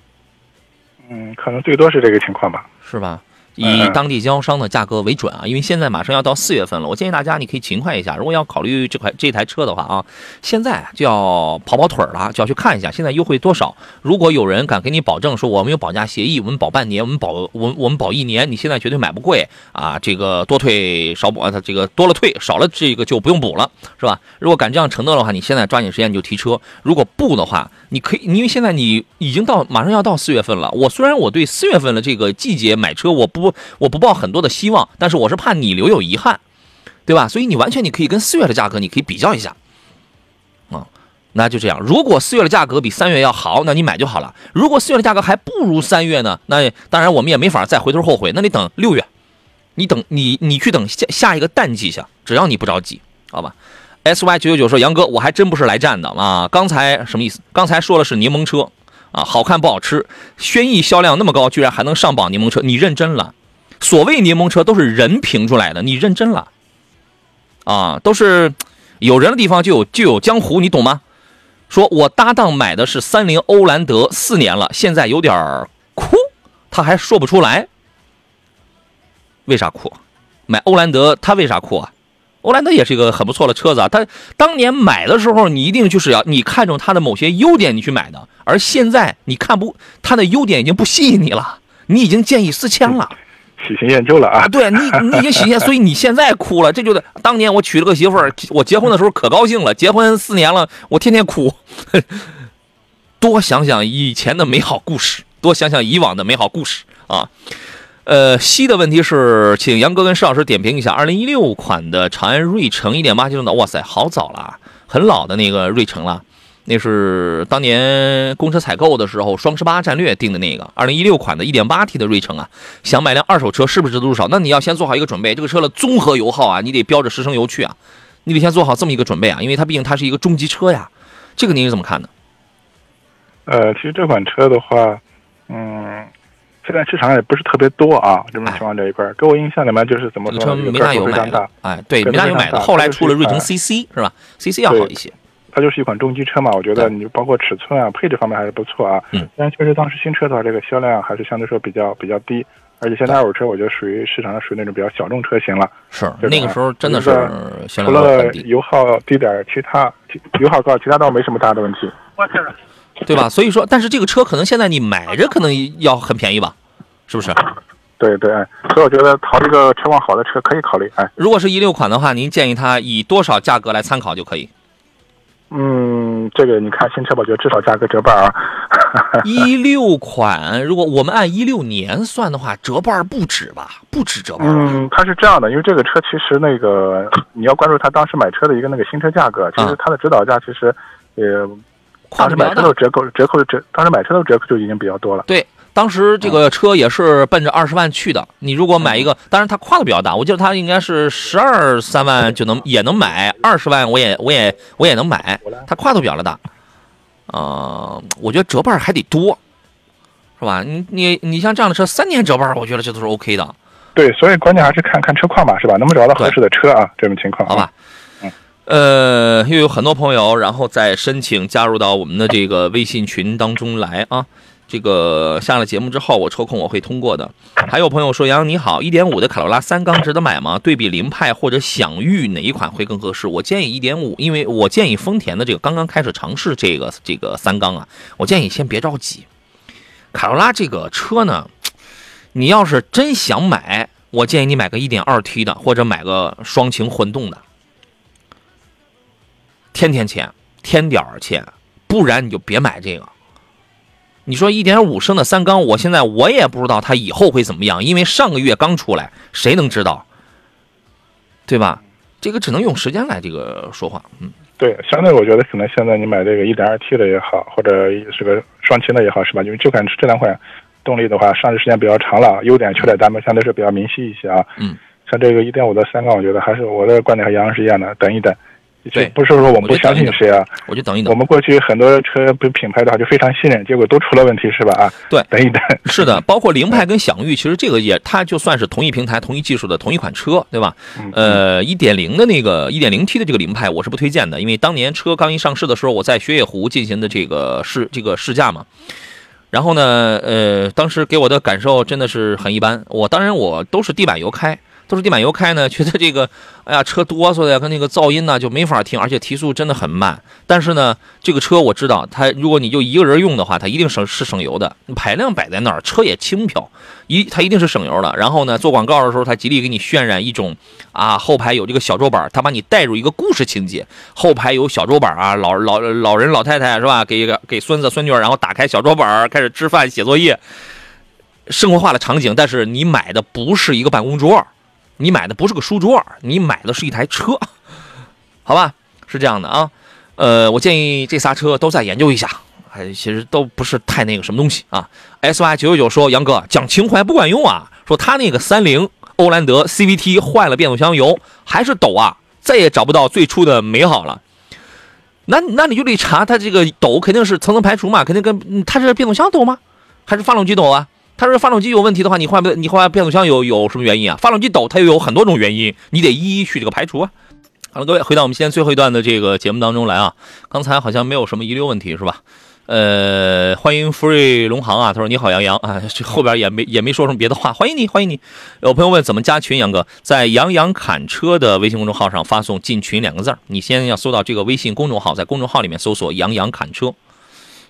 嗯，可能最多是这个情况吧。是吧？以嗯当地经销商的价格为准啊，因为现在马上要到四月份了，我建议大家你可以勤快一下。如果要考虑这款这台车的话啊，现在就要跑跑腿儿了，就要去看一下现在优惠多少。如果有人敢给你保证说我们有保价协议，我们保半年，我们保我们我们保一年，你现在绝对买不贵啊。这个多退少补啊，它这个多了退，少了这个就不用补了，是吧？如果敢这样承诺的话，你现在抓紧时间你就提车。如果不的话，你可以，因为现在你已经到马上要到四月份了。我虽然我对四月份的这个季节买车我不不我不抱很多的希望，但是我是怕你留有遗憾，对吧？所以你完全你可以跟四月的价格你可以比较一下，啊，那就这样。如果四月的价格比三月要好，那你买就好了。如果四月的价格还不如三月呢，那当然我们也没法再回头后悔。那你等六月，你等你你去等下下一个淡季下，只要你不着急，好吧？S Y 九九九说：“杨哥，我还真不是来站的啊！刚才什么意思？刚才说的是柠檬车啊，好看不好吃。轩逸销量那么高，居然还能上榜柠檬车，你认真了？所谓柠檬车都是人评出来的，你认真了？啊，都是有人的地方就有就有江湖，你懂吗？说我搭档买的是三菱欧蓝德，四年了，现在有点儿哭，他还说不出来，为啥哭？买欧蓝德他为啥哭啊？”欧蓝德也是一个很不错的车子啊，它当年买的时候，你一定就是要你看中它的某些优点，你去买的。而现在你看不它的优点已经不吸引你了，你已经见异思迁了喜新厌旧了啊啊！。对你，你已经喜新，所以你现在哭了，这就是当年我娶了个媳妇儿，我结婚的时候可高兴了，结婚四年了，我天天哭。多想想以前的美好故事，多想想以往的美好故事啊。呃，西的问题是，请杨哥跟施老师点评一下二零一六款的长安睿城一点八 T 的，哇塞，好早了，很老的那个睿城了，那是当年公车采购的时候双十八战略定的那个二零一六款的一点八 T 的睿城啊，想买辆二手车是不是值多少？那你要先做好一个准备，这个车的综合油耗啊，你得标着十升油去啊，你得先做好这么一个准备啊，因为它毕竟它是一个中级车呀，这个您是怎么看的？呃，其实这款车的话，嗯，现在市场上也不是特别多啊，这种情况这一块儿，给我印象里面就是怎么这个车说呢，没大有买个头非常大的，，哎，对，个没大有买的，后来出了睿城哎 CC 是吧？CC 要好一些。它就是一款中级车嘛，我觉得你包括尺寸啊、配置方面还是不错啊。嗯。但确实当时新车的话，这个销量还是相对说比较比较低，而且现在二手车我觉得属于市场上属于那种比较小众车型了。是那个时候真的是销除了，油耗低点儿，其他其油耗高，其他倒没什么大的问题。对吧？所以说，但是这个车可能现在你买着可能要很便宜吧，是不是？对对，哎，所以我觉得淘一个车况好的车可以考虑，哎，如果是一六款的话，您建议它以多少价格来参考就可以？嗯，这个你看新车吧，我觉得至少价格折半啊。一六款，如果我们按一六年算的话，折半不止吧？不止折半。嗯，它是这样的，因为这个车其实那个你要关注它当时买车的一个那个新车价格，其实它的指导价其实呃，当时买车的折扣折扣折，当时买车的折扣就已经比较多了。对，当时这个车也是奔着二十万去的。你如果买一个，当然它跨度比较大，我记得它应该是十二三万就能也能买，二十万我也我也我也能买，它跨度比较的大。呃，我觉得折半还得多，是吧？你你你像这样的车，三年折半，我觉得这都是 OK 的。对，所以关键还是看看车况吧，是吧？能不能找到合适的车啊？这种情况，好吧？呃，又有很多朋友，然后再申请加入到我们的这个微信群当中来啊。这个下了节目之后，我抽空我会通过的。还有朋友说：“杨洋你好，一点五的卡罗拉三缸值得买吗？对比凌派或者享域哪一款会更合适？”我建议一点五，因为我建议丰田的这个刚刚开始尝试这个这个三缸啊，我建议先别着急。卡罗拉这个车呢，你要是真想买，我建议你买个一点二 T 的，或者买个双擎混动的，天天签，添点儿钱，不然你就别买这个。你说一点五升的三缸，我现在我也不知道它以后会怎么样，因为上个月刚出来，谁能知道？对吧？这个只能用时间来这个说话。嗯，对，相对我觉得可能现在你买这个一点二 T 的也好，或者是个双擎的也好，是吧？因为就看这两款动力的话，上市时间比较长了，优点缺点咱们相对是比较明晰一些啊。嗯，像这个一点五的三缸，我觉得还是我的观点和杨洋是一样的，等一等。对，不是说我们不相信谁啊，我就等一等。我们过去很多车不品牌的话就非常信任，结果都出了问题，是吧？啊，对，等一等。是的，包括凌派跟享域，其实这个也它就算是同一平台、同一技术的同一款车，对吧？呃，一点零的那个一点零 T 的这个凌派，我是不推荐的，因为当年车刚一上市的时候，我在雪野湖进行的这个试这个试驾嘛。然后呢，呃，当时给我的感受真的是很一般。我当然我都是地板油开。都是地板油开呢，觉得这个，哎呀，车哆嗦的呀，跟那个噪音呢就没法听，而且提速真的很慢。但是呢，这个车我知道，它如果你就一个人用的话，它一定省是省油的。排量摆在那儿，车也轻飘，一它一定是省油的。然后呢，做广告的时候，它极力给你渲染一种啊，后排有这个小桌板，它把你带入一个故事情节。后排有小桌板啊，老老老人老太太是吧？给给孙子孙女，然后打开小桌板开始吃饭写作业，生活化的场景。但是你买的不是一个办公桌。你买的不是个书桌，你买的是一台车，好吧？是这样的啊，呃，我建议这仨车都再研究一下，哎，其实都不是太那个什么东西啊。S Y 九九九说：“杨哥讲情怀不管用啊，说他那个三菱欧蓝德 C V T 换了变速箱油还是抖啊，再也找不到最初的美好了。那那你就得查他这个抖肯定是层层排除嘛，肯定跟他是变速箱抖吗？还是发动机抖啊？”他说发动机有问题的话，你换不你换变速箱有有什么原因啊？发动机抖，它又有很多种原因，你得一一去这个排除啊。好了，各位，回到我们现在最后一段的这个节目当中来啊。刚才好像没有什么遗留问题是吧？呃，欢迎福瑞龙航啊，他说你好杨洋啊，这后边也没也没说什么别的话，欢迎你欢迎你。有朋友问怎么加群，杨哥在杨洋侃车的微信公众号上发送进群两个字你先要搜到这个微信公众号，在公众号里面搜索杨洋侃车。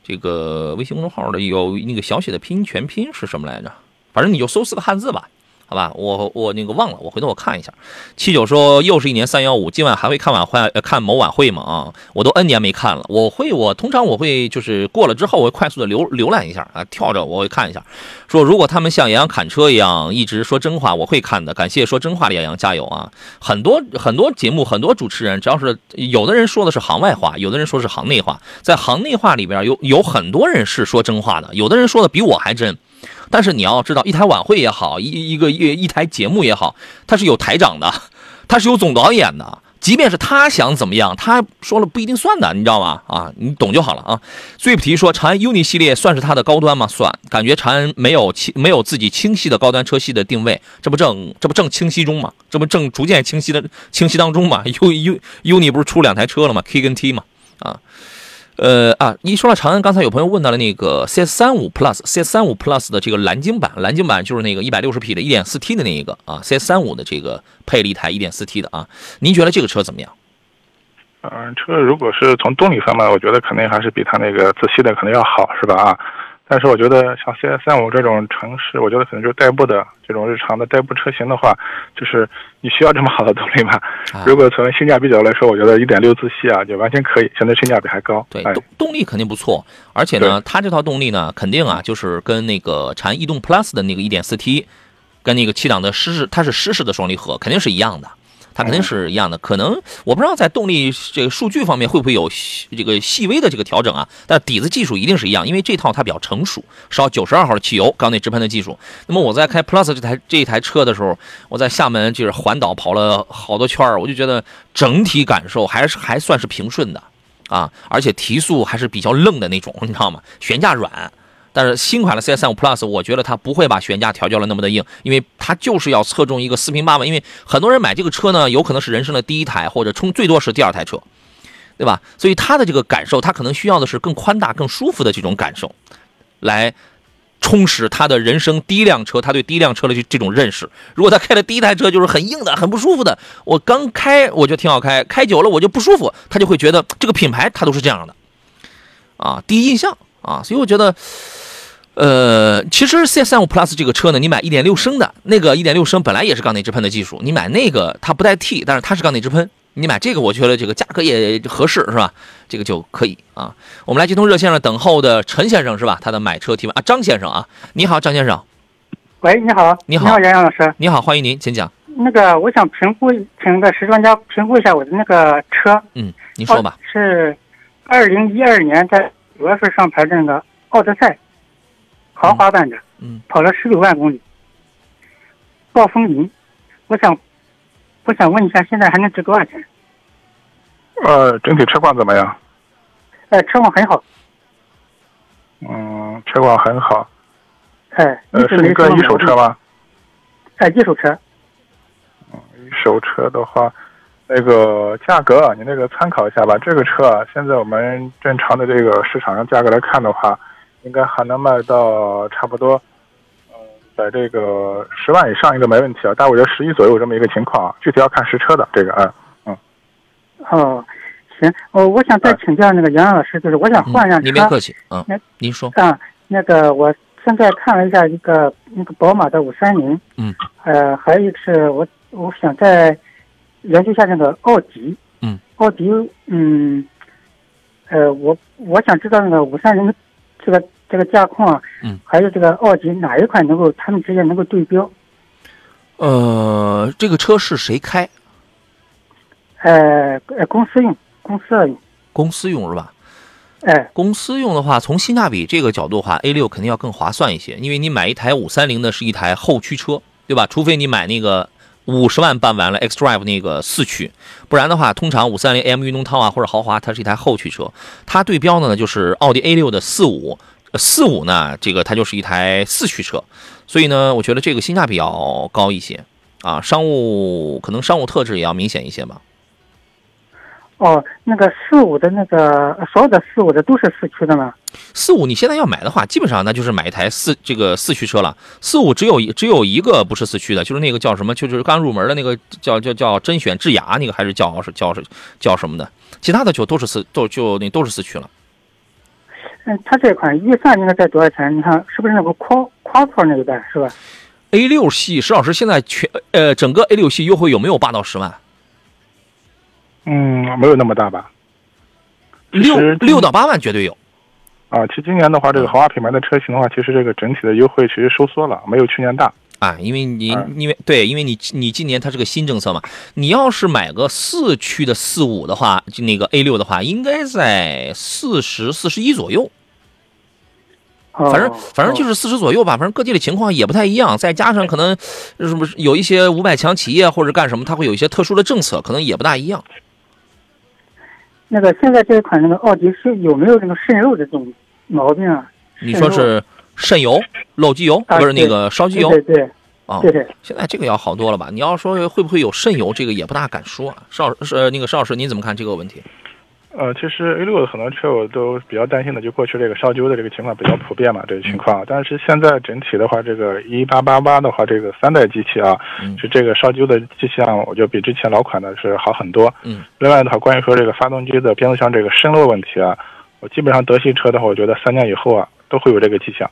这个微信公众号的有那个小写的拼音全拼是什么来着？反正你就搜四个汉字吧。好吧，我我那个忘了，我回头我看一下。七九说又是一年三幺五，今晚还会看晚会呃看某晚会吗？啊，我都 N 年没看了。我会，我通常我会就是过了之后，我会快速的浏浏览一下啊，跳着我会看一下。说如果他们像杨洋砍车一样一直说真话，我会看的。感谢说真话的杨洋，加油啊！很多很多节目，很多主持人，只要是有的人说的是行外话，有的人说是行内话，在行内话里边有有很多人是说真话的，有的人说的比我还真。但是你要知道，一台晚会也好，一一个一一台节目也好，它是有台长的，它是有总导演的。即便是他想怎么样，他说了不一定算的，你知道吗？啊，你懂就好了啊。最不提说长安 UNI 系列算是它的高端吗？算，感觉长安没有清没有自己清晰的高端车系的定位，这不正这不正清晰中吗？这不正逐渐清晰的清晰当中吗？U U UNI 不是出两台车了吗？K 跟 T 嘛，啊。呃啊，一说到长安，刚才有朋友问到了那个 CS 三五 Plus，CS 三五 Plus 的这个蓝鲸版，蓝鲸版就是那个一百六十匹的一点四 T 的那一个啊，CS 三五的这个配了一台一点四 T 的啊，您觉得这个车怎么样？嗯，车如果是从动力方面，我觉得肯定还是比它那个自吸的可能要好，是吧？啊，但是我觉得像 CS 三五这种城市，我觉得可能就是代步的这种日常的代步车型的话，就是你需要这么好的动力吗？啊如果从性价比角度来说，我觉得一点六自吸啊，就完全可以，相对性价比还高。对，哎动动力肯定不错，而且呢，它这套动力呢，肯定啊，就是跟那个长安逸动 Plus 的那个一点四 T，跟那个七档的湿式，它是湿式的双离合，肯定是一样的。它肯定是一样的，可能我不知道在动力这个数据方面会不会有这个细微的这个调整啊，但底子技术一定是一样，因为这套它比较成熟，烧九十二号的汽油，缸内直喷的技术。那么我在开 Plus 这台这一台车的时候，我在厦门就是环岛跑了好多圈儿，我就觉得整体感受还是还算是平顺的。啊，而且提速还是比较愣的那种，你知道吗？悬架软，但是新款的 CS 3 5 Plus，我觉得它不会把悬架调教的那么的硬，因为它就是要侧重一个四平八稳。因为很多人买这个车呢，有可能是人生的第一台，或者冲最多是第二台车，对吧？所以它的这个感受，它可能需要的是更宽大、更舒服的这种感受，来充实他的人生第一辆车，他对第一辆车的这这种认识。如果他开的第一台车就是很硬的、很不舒服的，我刚开我觉得挺好开，开久了我就不舒服，他就会觉得这个品牌它都是这样的，啊，第一印象啊，所以我觉得。呃，其实 CS 3 5 Plus 这个车呢，你买1.6升的那个1.6升本来也是缸内直喷的技术，你买那个它不带 T，但是它是缸内直喷，你买这个我觉得这个价格也合适是吧？这个就可以啊。我们来接通热线上等候的陈先生是吧？他的买车提问啊，张先生啊，你好，张先生，喂，你好，你好你好，杨洋老师。你好，欢迎您，请讲。那个，我想评估，请那个时装家评估一下我的那个车。嗯，您说吧哦。是二零一二年在五月份上牌的那个奥德赛，豪华版的，嗯，跑了十九万公里，暴风云。我想，我想问一下，现在还能值多少钱？呃，整体车况怎么样？呃，车况很好，嗯，车况很好。哎，呃，是一个一手车？吗？哎，一手车。一手车的话，那个价格啊，你那个参考一下吧。这个车啊，现在我们正常的这个市场上价格来看的话，应该还能卖到差不多，嗯、在这个十万以上应该没问题啊。但我觉得十一左右这么一个情况啊，具体要看实车的这个啊。哦，行，我，我想再哎请教那个杨洋老师，就是我想换一辆嗯，车。您别客气，嗯那，您说。啊，那个我现在看了一下一个那个宝马的五三零，嗯，呃，还有一个是我我想再研究一下那个奥迪，嗯，奥迪，嗯，呃，我我想知道那个五三零这个这个价况，嗯，还有这个奥迪哪一款能够他们之间能够对标？呃，这个车是谁开？呃，呃公司用，公司用，公司用是吧？哎，公司用的话，从性价比这个角度的话，A 六肯定要更划算一些，因为你买一台五三零的是一台后驱车，对吧？除非你买那个五十万办完了 xDrive 那个四驱，不然的话，通常五三零 M 运动套啊或者豪华，它是一台后驱车。它对标的呢就是奥迪 A 六的四五，四五呢这个它就是一台四驱车，所以呢，我觉得这个性价比要高一些啊，商务可能商务特质也要明显一些吧。哦，那个四五的那个所有的四五的都是四驱的吗？四五你现在要买的话，基本上那就是买一台四这个四驱车了。四五只有一只有一个不是四驱的，就是那个叫什么，就是刚入门的那个叫叫叫甄选智雅那个还是叫是叫是叫什么的，其他的就都是四都就那都是四驱了。嗯，它这款预算应该在多少钱？你看是不是那个夸夸破那一代是吧？A 六系石老师现在全呃整个 A 六系优惠有没有八到十万？嗯，没有那么大吧？六六到八万绝对有。啊，其实今年的话，这个豪华品牌的车型的话，其实这个整体的优惠其实收缩了，没有去年大。啊，因为你嗯因为对，因为你你今年它是个新政策嘛，你要是买个四驱的四五的话，就那个 A 六的话，应该在四十四十一左右。哦、反正反正就是四十左右吧，反正各地的情况也不太一样，再加上可能什么有一些五百强企业或者干什么，它会有一些特殊的政策，可能也不大一样。那个现在这一款那个奥迪是有没有那个渗漏的这种毛病啊？你说是渗油、漏机油，啊不是那个烧机油对对对啊？对对，现在这个要好多了吧？你要说会不会有渗油，这个也不大敢说啊。邵是呃那个邵老师，您怎么看这个问题？呃，其实 A 六的很多车我都比较担心的，就过去这个烧机油的这个情况比较普遍嘛，这个情况。但是现在整体的话，这个一八八八的话，这个三代机器啊，嗯是这个烧机油的迹象，我觉得比之前老款的是好很多。嗯。另外的话，关于说这个发动机的变速箱这个渗漏问题啊，我基本上德系车的话，我觉得三年以后啊，都会有这个迹象。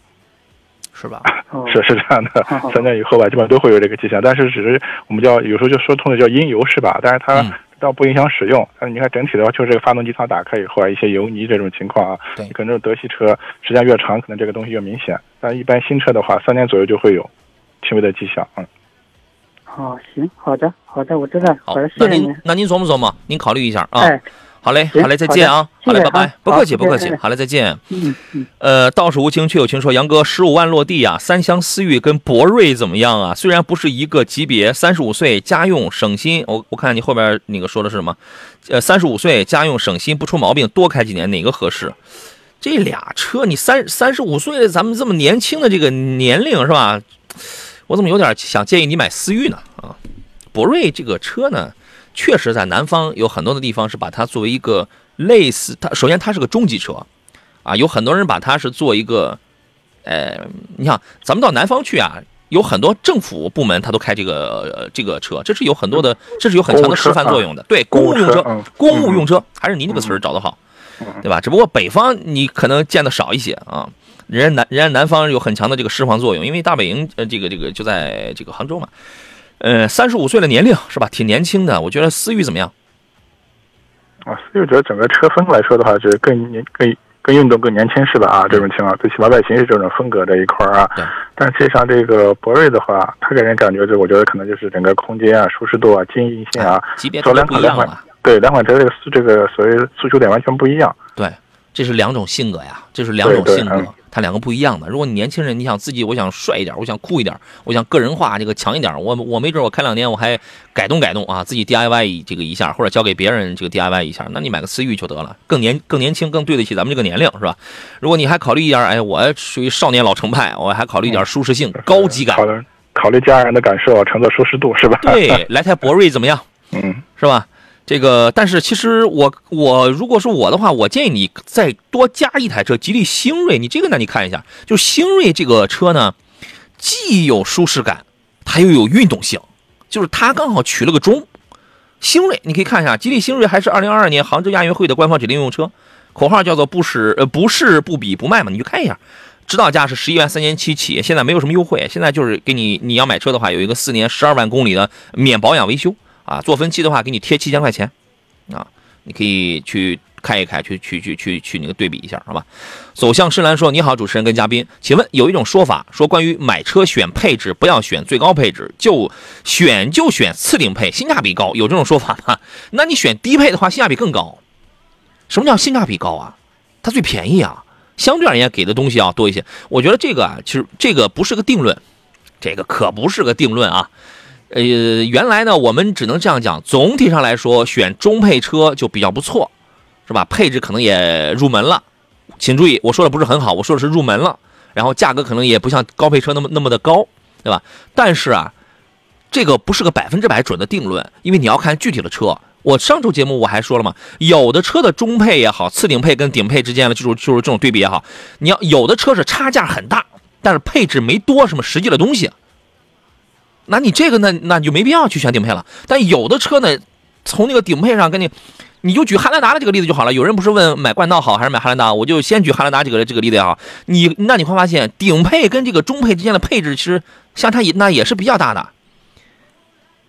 是吧？哦是是这样的 三年以后吧，基本上都会有这个迹象，但是只是我们叫有时候就说通的叫因油是吧？但是它嗯倒不影响使用。但是你看整体的话，就是这个发动机舱打开以后啊，一些油泥这种情况啊，对可能这种德系车时间越长，可能这个东西越明显。但一般新车的话，三年左右就会有轻微的迹象。嗯，好，行，好的，好的，我知道，好好的，，谢谢您。您那您琢磨琢磨，您考虑一下啊。哎，好嘞，好嘞，再见啊，好嘞，拜拜啊，不客气，不客气好嘞，再见。嗯嗯，呃，道是无情却有情说，杨哥十五万落地啊，三厢思域跟博瑞怎么样啊？虽然不是一个级别，三十五岁家用省心，我我看你后边那个说的是什么？呃，三十五岁家用省心不出毛病，多开几年哪个合适？这俩车你三三十五岁，咱们这么年轻的这个年龄是吧？我怎么有点想建议你买思域呢？啊，博瑞这个车呢，确实在南方有很多的地方是把它作为一个类似它，首先它是个中级车，啊，有很多人把它是做一个，呃，你想咱们到南方去啊，有很多政府部门它都开这个、呃、这个车，这是有很多的，这是有很强的示范作用的。对，公务用车，嗯公务用车，还是您这个词儿找得好，对吧？只不过北方你可能见的少一些啊。人家南人家南方有很强的这个释放作用，因为大本营呃这个这个就在这个杭州嘛，呃三十五岁的年龄是吧？挺年轻的，我觉得思域怎么样？啊，思域觉得整个车风来说的话，就是更年更更运动、更年轻是吧？啊，这种情况，最起码外形是这种风格这一块儿啊。对。但实际上，这个博瑞的话，它给人感觉就我觉得可能就是整个空间啊、舒适度啊、经济性啊，级别两款两款了。对两款车这个这个所谓诉求点完全不一样。对，这是两种性格呀，这是两种性格它两个不一样的。如果你年轻人，你想自己，我想帅一点，我想酷一点，我想个人化这个强一点，我我没准我开两年我还改动改动啊，自己 DIY 这个一下，或者交给别人这个 DIY 一下，那你买个思域就得了，更年更年轻，更对得起咱们这个年龄是吧？如果你还考虑一点，哎，我属于少年老成派，我还考虑一点舒适性、高级感考，虑考虑家人的感受，乘坐舒适度是吧？对，来台博瑞怎么样？嗯，是吧？这个，但是其实我我如果是我的话，我建议你再多加一台车，吉利星瑞。你这个呢，你看一下，就星瑞这个车呢，既有舒适感，它又有运动性，就是它刚好取了个中。星瑞，你可以看一下，吉利星瑞还是二零二二年杭州亚运会的官方指定用车，口号叫做不使呃不是不比不卖嘛，你去看一下。指导价是十一万三千七起，现在没有什么优惠，现在就是给你你要买车的话，有一个四年十二万公里的免保养维修啊，做分期的话给你贴七千块钱，啊，你可以去看一看，去去去去去那个对比一下，好吧？走向深蓝说：“你好，主持人跟嘉宾，请问有一种说法说，关于买车选配置，不要选最高配置，就选就选次顶配，性价比高，有这种说法吗？那你选低配的话，性价比更高。什么叫性价比高啊？它最便宜啊，相对而言给的东西要多一些。我觉得这个啊，其实这个不是个定论，这个可不是个定论啊。呃，原来呢，我们只能这样讲，总体上来说，选中配车就比较不错，是吧？配置可能也入门了。请注意，我说的不是很好，我说的是入门了，然后价格可能也不像高配车那么那么的高，对吧？但是啊，这个不是个百分之百准的定论，因为你要看具体的车。我上周节目我还说了嘛，有的车的中配也好，次顶配跟顶配之间的就是就是这种对比也好，你要有的车是差价很大，但是配置没多什么实际的东西，那你这个呢，那你就没必要去选顶配了。但有的车呢，从那个顶配上跟你，你就举汉兰达的这个例子就好了。有人不是问买冠道好还是买汉兰达，我就先举汉兰达这个这个例子啊。你那你会发现，顶配跟这个中配之间的配置其实相差也那也是比较大的，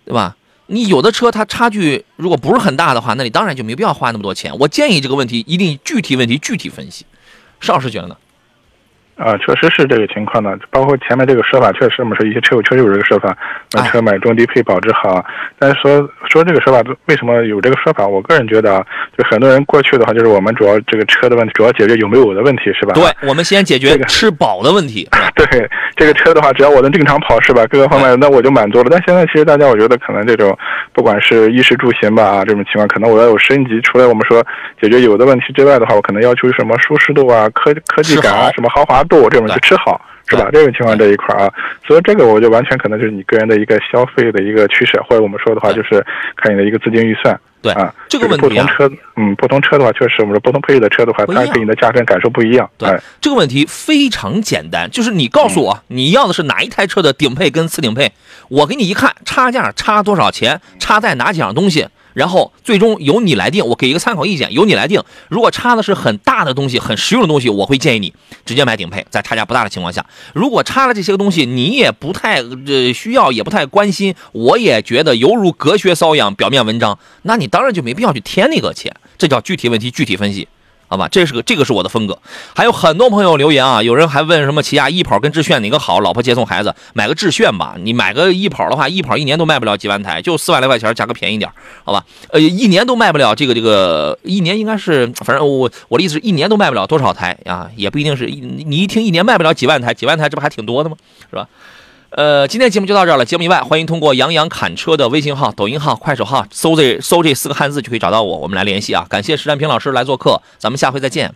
对吧？你有的车它差距如果不是很大的话，那你当然就没必要花那么多钱。我建议这个问题一定具体问题具体分析。邵老师觉得呢？啊，确实是这个情况的，包括前面这个说法，确实我们说一些车友确实有这个说法，买车买中低配保值好。但是说说这个说法，为什么有这个说法？我个人觉得啊，就很多人过去的话，就是我们主要这个车的问题，主要解决有没有的问题，是吧？对，我们先解决这个吃饱的问题。对这个车的话，只要我能正常跑，是吧？各个方面，那我就满足了。但现在其实大家，我觉得可能这种不管是衣食住行吧，啊，这种情况，可能我要有升级。除了我们说解决有的问题之外的话，我可能要求什么舒适度啊、科科技感啊、什么豪华度这种对就吃好。是吧？这种情况这一块啊，所以这个我就完全可能就是你个人的一个消费的一个取舍，或者我们说的话就是看你的一个资金预算。对啊，这个问题啊不同车，嗯，不同车的话，确实我们说不同配置的车的话，它给你的驾乘感受不一样。对哎，这个问题非常简单，就是你告诉我你要的是哪一台车的顶配跟次顶配，我给你一看差价差多少钱，差在哪几样东西，然后最终由你来定，我给一个参考意见，由你来定。如果差的是很大的东西、很实用的东西，我会建议你直接买顶配，在差价不大的情况下。如果差了这些个东西，你也不太呃需要，也不太关心，我也觉得犹如隔靴搔痒、表面文章，那你当然就没必要去添那个钱。这叫具体问题具体分析。好吧，这是个这个是我的风格。还有很多朋友留言啊，有人还问什么起亚 e 跑跟致炫哪个好？老婆接送孩子，买个致炫吧。你买个 e 跑的话，e 跑一年都卖不了几万台，就四万来块钱，价格便宜点，好吧？呃，一年都卖不了这个这个，一年应该是，反正我我的意思是一年都卖不了多少台啊，也不一定是你一听一年卖不了几万台，几万台这不还挺多的吗？是吧？呃，今天节目就到这儿了。节目以外，欢迎通过杨洋侃车的微信号、抖音号、快手号，搜这搜这四个汉字就可以找到我，我们来联系啊。感谢石占平老师来做客，咱们下回再见。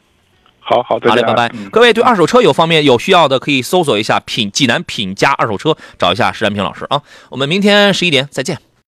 好好，再好嘞，见啊，拜拜。嗯各位对二手车有方面有需要的，可以搜索一下品济南品家二手车，找一下石占平老师啊。我们明天十一点再见。